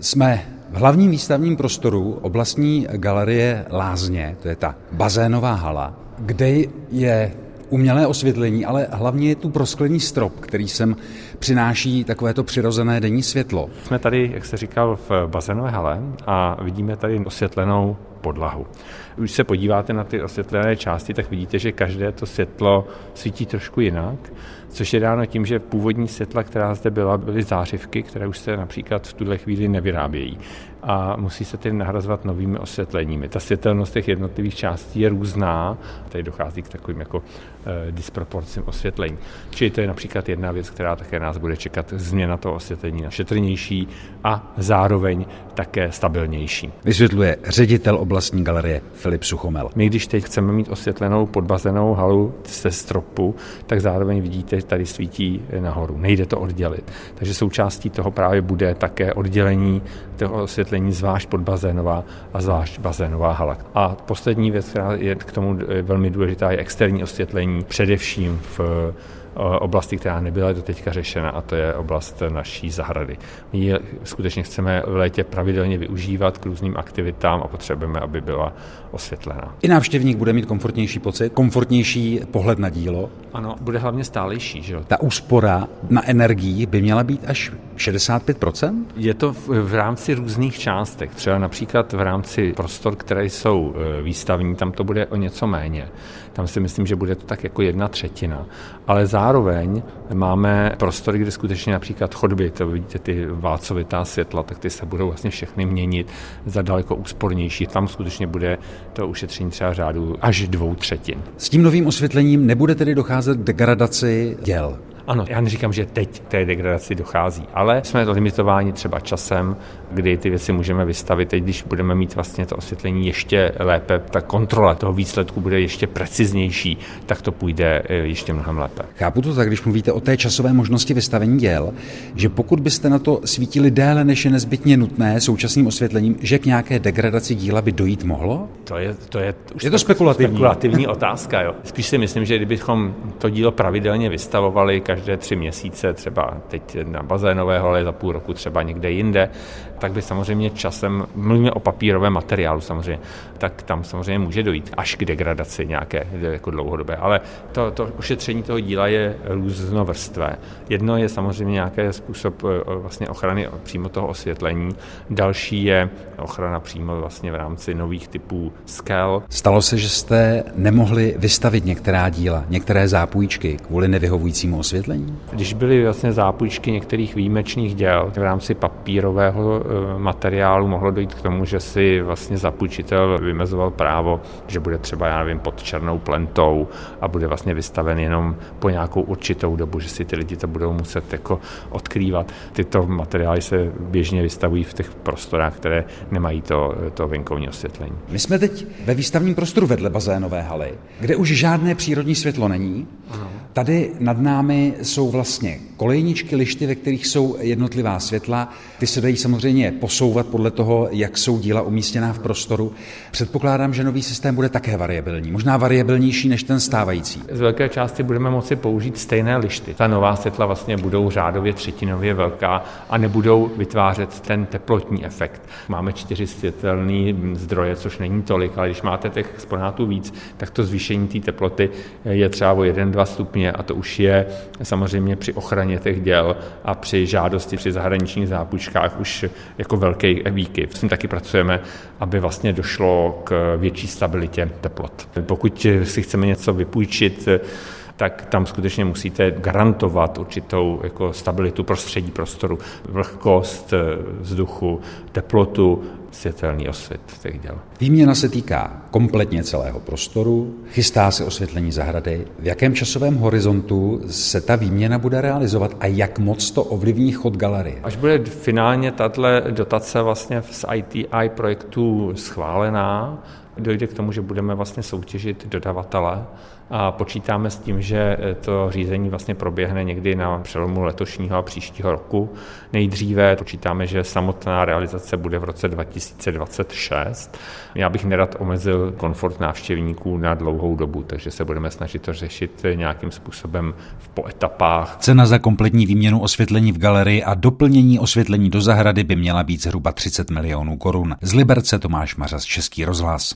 Jsme v hlavním výstavním prostoru oblastní galerie Lázně, to je ta bazénová hala, kde je umělé osvětlení, ale hlavně je tu prosklený strop, který sem přináší takovéto přirozené denní světlo. Jsme tady, jak se říkal, v bazénové hale a vidíme tady osvětlenou podlahu. Když se podíváte na ty osvětlené části, tak vidíte, že každé to světlo svítí trošku jinak, což je dáno tím, že původní světla, která zde byla, byly zářivky, které už se například v tuhle chvíli nevyrábějí a musí se tedy nahrazovat novými osvětleními. Ta světelnost těch jednotlivých částí je různá, tady dochází k takovým jako e, disproporcím osvětlení. Čili to je například jedna věc, která také nás bude čekat, změna toho osvětlení na šetrnější a zároveň také stabilnější. Vysvětluje ředitel oblastní galerie Filip Suchomel. My, když teď chceme mít osvětlenou podbazenou halu ze stropu, tak zároveň vidíte, tady svítí nahoru. Nejde to oddělit. Takže součástí toho právě bude také oddělení toho osvětlení zvlášť podbazénová a zvlášť bazénová hala. A poslední věc, která je k tomu velmi důležitá, je externí osvětlení, především v oblasti, která nebyla do teďka řešena, a to je oblast naší zahrady. My ji skutečně chceme v létě pravidelně využívat k různým aktivitám a potřebujeme, aby byla osvětlená. I návštěvník bude mít komfortnější pocit, komfortnější pohled na dílo. Ano, bude hlavně stálejší. Že? Ta úspora na energii by měla být až 65%? Je to v, v rámci různých částek. Třeba například v rámci prostor, které jsou e, výstavní, tam to bude o něco méně. Tam si myslím, že bude to tak jako jedna třetina. Ale zároveň máme prostory, kde skutečně například chodby, to vidíte ty válcovitá světla, tak ty se budou vlastně všechny měnit za daleko úspornější. Tam skutečně bude to ušetření třeba řádu až dvou třetin. S tím novým osvětlením nebude tedy docházet degradaci děl. Ano, já neříkám, že teď k té degradaci dochází, ale jsme limitováni třeba časem, kdy ty věci můžeme vystavit. Teď, když budeme mít vlastně to osvětlení ještě lépe, ta kontrola toho výsledku bude ještě preciznější, tak to půjde eh, ještě mnohem lépe. Chápu to tak, když mluvíte o té časové možnosti vystavení děl, že pokud byste na to svítili déle, než je nezbytně nutné současným osvětlením, že k nějaké degradaci díla by dojít mohlo? To je, to je, už je to spekulativní. spekulativní otázka. Jo. Spíš si myslím, že kdybychom to dílo pravidelně vystavovali každé tři měsíce, třeba teď na bazénového, ale za půl roku třeba někde jinde, tak by samozřejmě časem, mluvíme o papírovém materiálu samozřejmě, tak tam samozřejmě může dojít až k degradaci nějaké jako dlouhodobé. Ale to, to ušetření toho díla je různovrstvé. Jedno je samozřejmě nějaký způsob e, vlastně ochrany přímo toho osvětlení, další je ochrana přímo vlastně v rámci nových typů skel. Stalo se, že jste nemohli vystavit některá díla, některé zápůjčky kvůli nevyhovujícímu osvětlení? Když byly vlastně zápůjčky některých výjimečných děl v rámci papírového materiálu mohlo dojít k tomu, že si vlastně zapůjčitel vymezoval právo, že bude třeba, já nevím, pod černou plentou a bude vlastně vystaven jenom po nějakou určitou dobu, že si ty lidi to budou muset jako odkrývat. Tyto materiály se běžně vystavují v těch prostorách, které nemají to, to venkovní osvětlení. My jsme teď ve výstavním prostoru vedle bazénové haly, kde už žádné přírodní světlo není. Ano. Tady nad námi jsou vlastně kolejničky, lišty, ve kterých jsou jednotlivá světla. Ty se dají samozřejmě posouvat podle toho, jak jsou díla umístěná v prostoru. Předpokládám, že nový systém bude také variabilní, možná variabilnější než ten stávající. Z velké části budeme moci použít stejné lišty. Ta nová světla vlastně budou řádově třetinově velká a nebudou vytvářet ten teplotní efekt. Máme čtyři světelné zdroje, což není tolik, ale když máte těch exponátů víc, tak to zvýšení té teploty je třeba o 1-2 stupně a to už je samozřejmě při ochraně těch děl a při žádosti při zahraničních zápůjčkách už jako velký výkyv. S tím taky pracujeme, aby vlastně došlo k větší stabilitě teplot. Pokud si chceme něco vypůjčit, tak tam skutečně musíte garantovat určitou jako stabilitu prostředí prostoru, vlhkost vzduchu, teplotu, světelný osvět těch děl. Výměna se týká kompletně celého prostoru, chystá se osvětlení zahrady. V jakém časovém horizontu se ta výměna bude realizovat a jak moc to ovlivní chod galerie? Až bude finálně tato dotace vlastně z ITI projektu schválená, dojde k tomu, že budeme vlastně soutěžit dodavatele a počítáme s tím, že to řízení vlastně proběhne někdy na přelomu letošního a příštího roku. Nejdříve počítáme, že samotná realizace bude v roce 2020 2026. Já bych nerad omezil komfort návštěvníků na dlouhou dobu, takže se budeme snažit to řešit nějakým způsobem v poetapách. Cena za kompletní výměnu osvětlení v galerii a doplnění osvětlení do zahrady by měla být zhruba 30 milionů korun. Z Liberce Tomáš Mařas, Český rozhlas.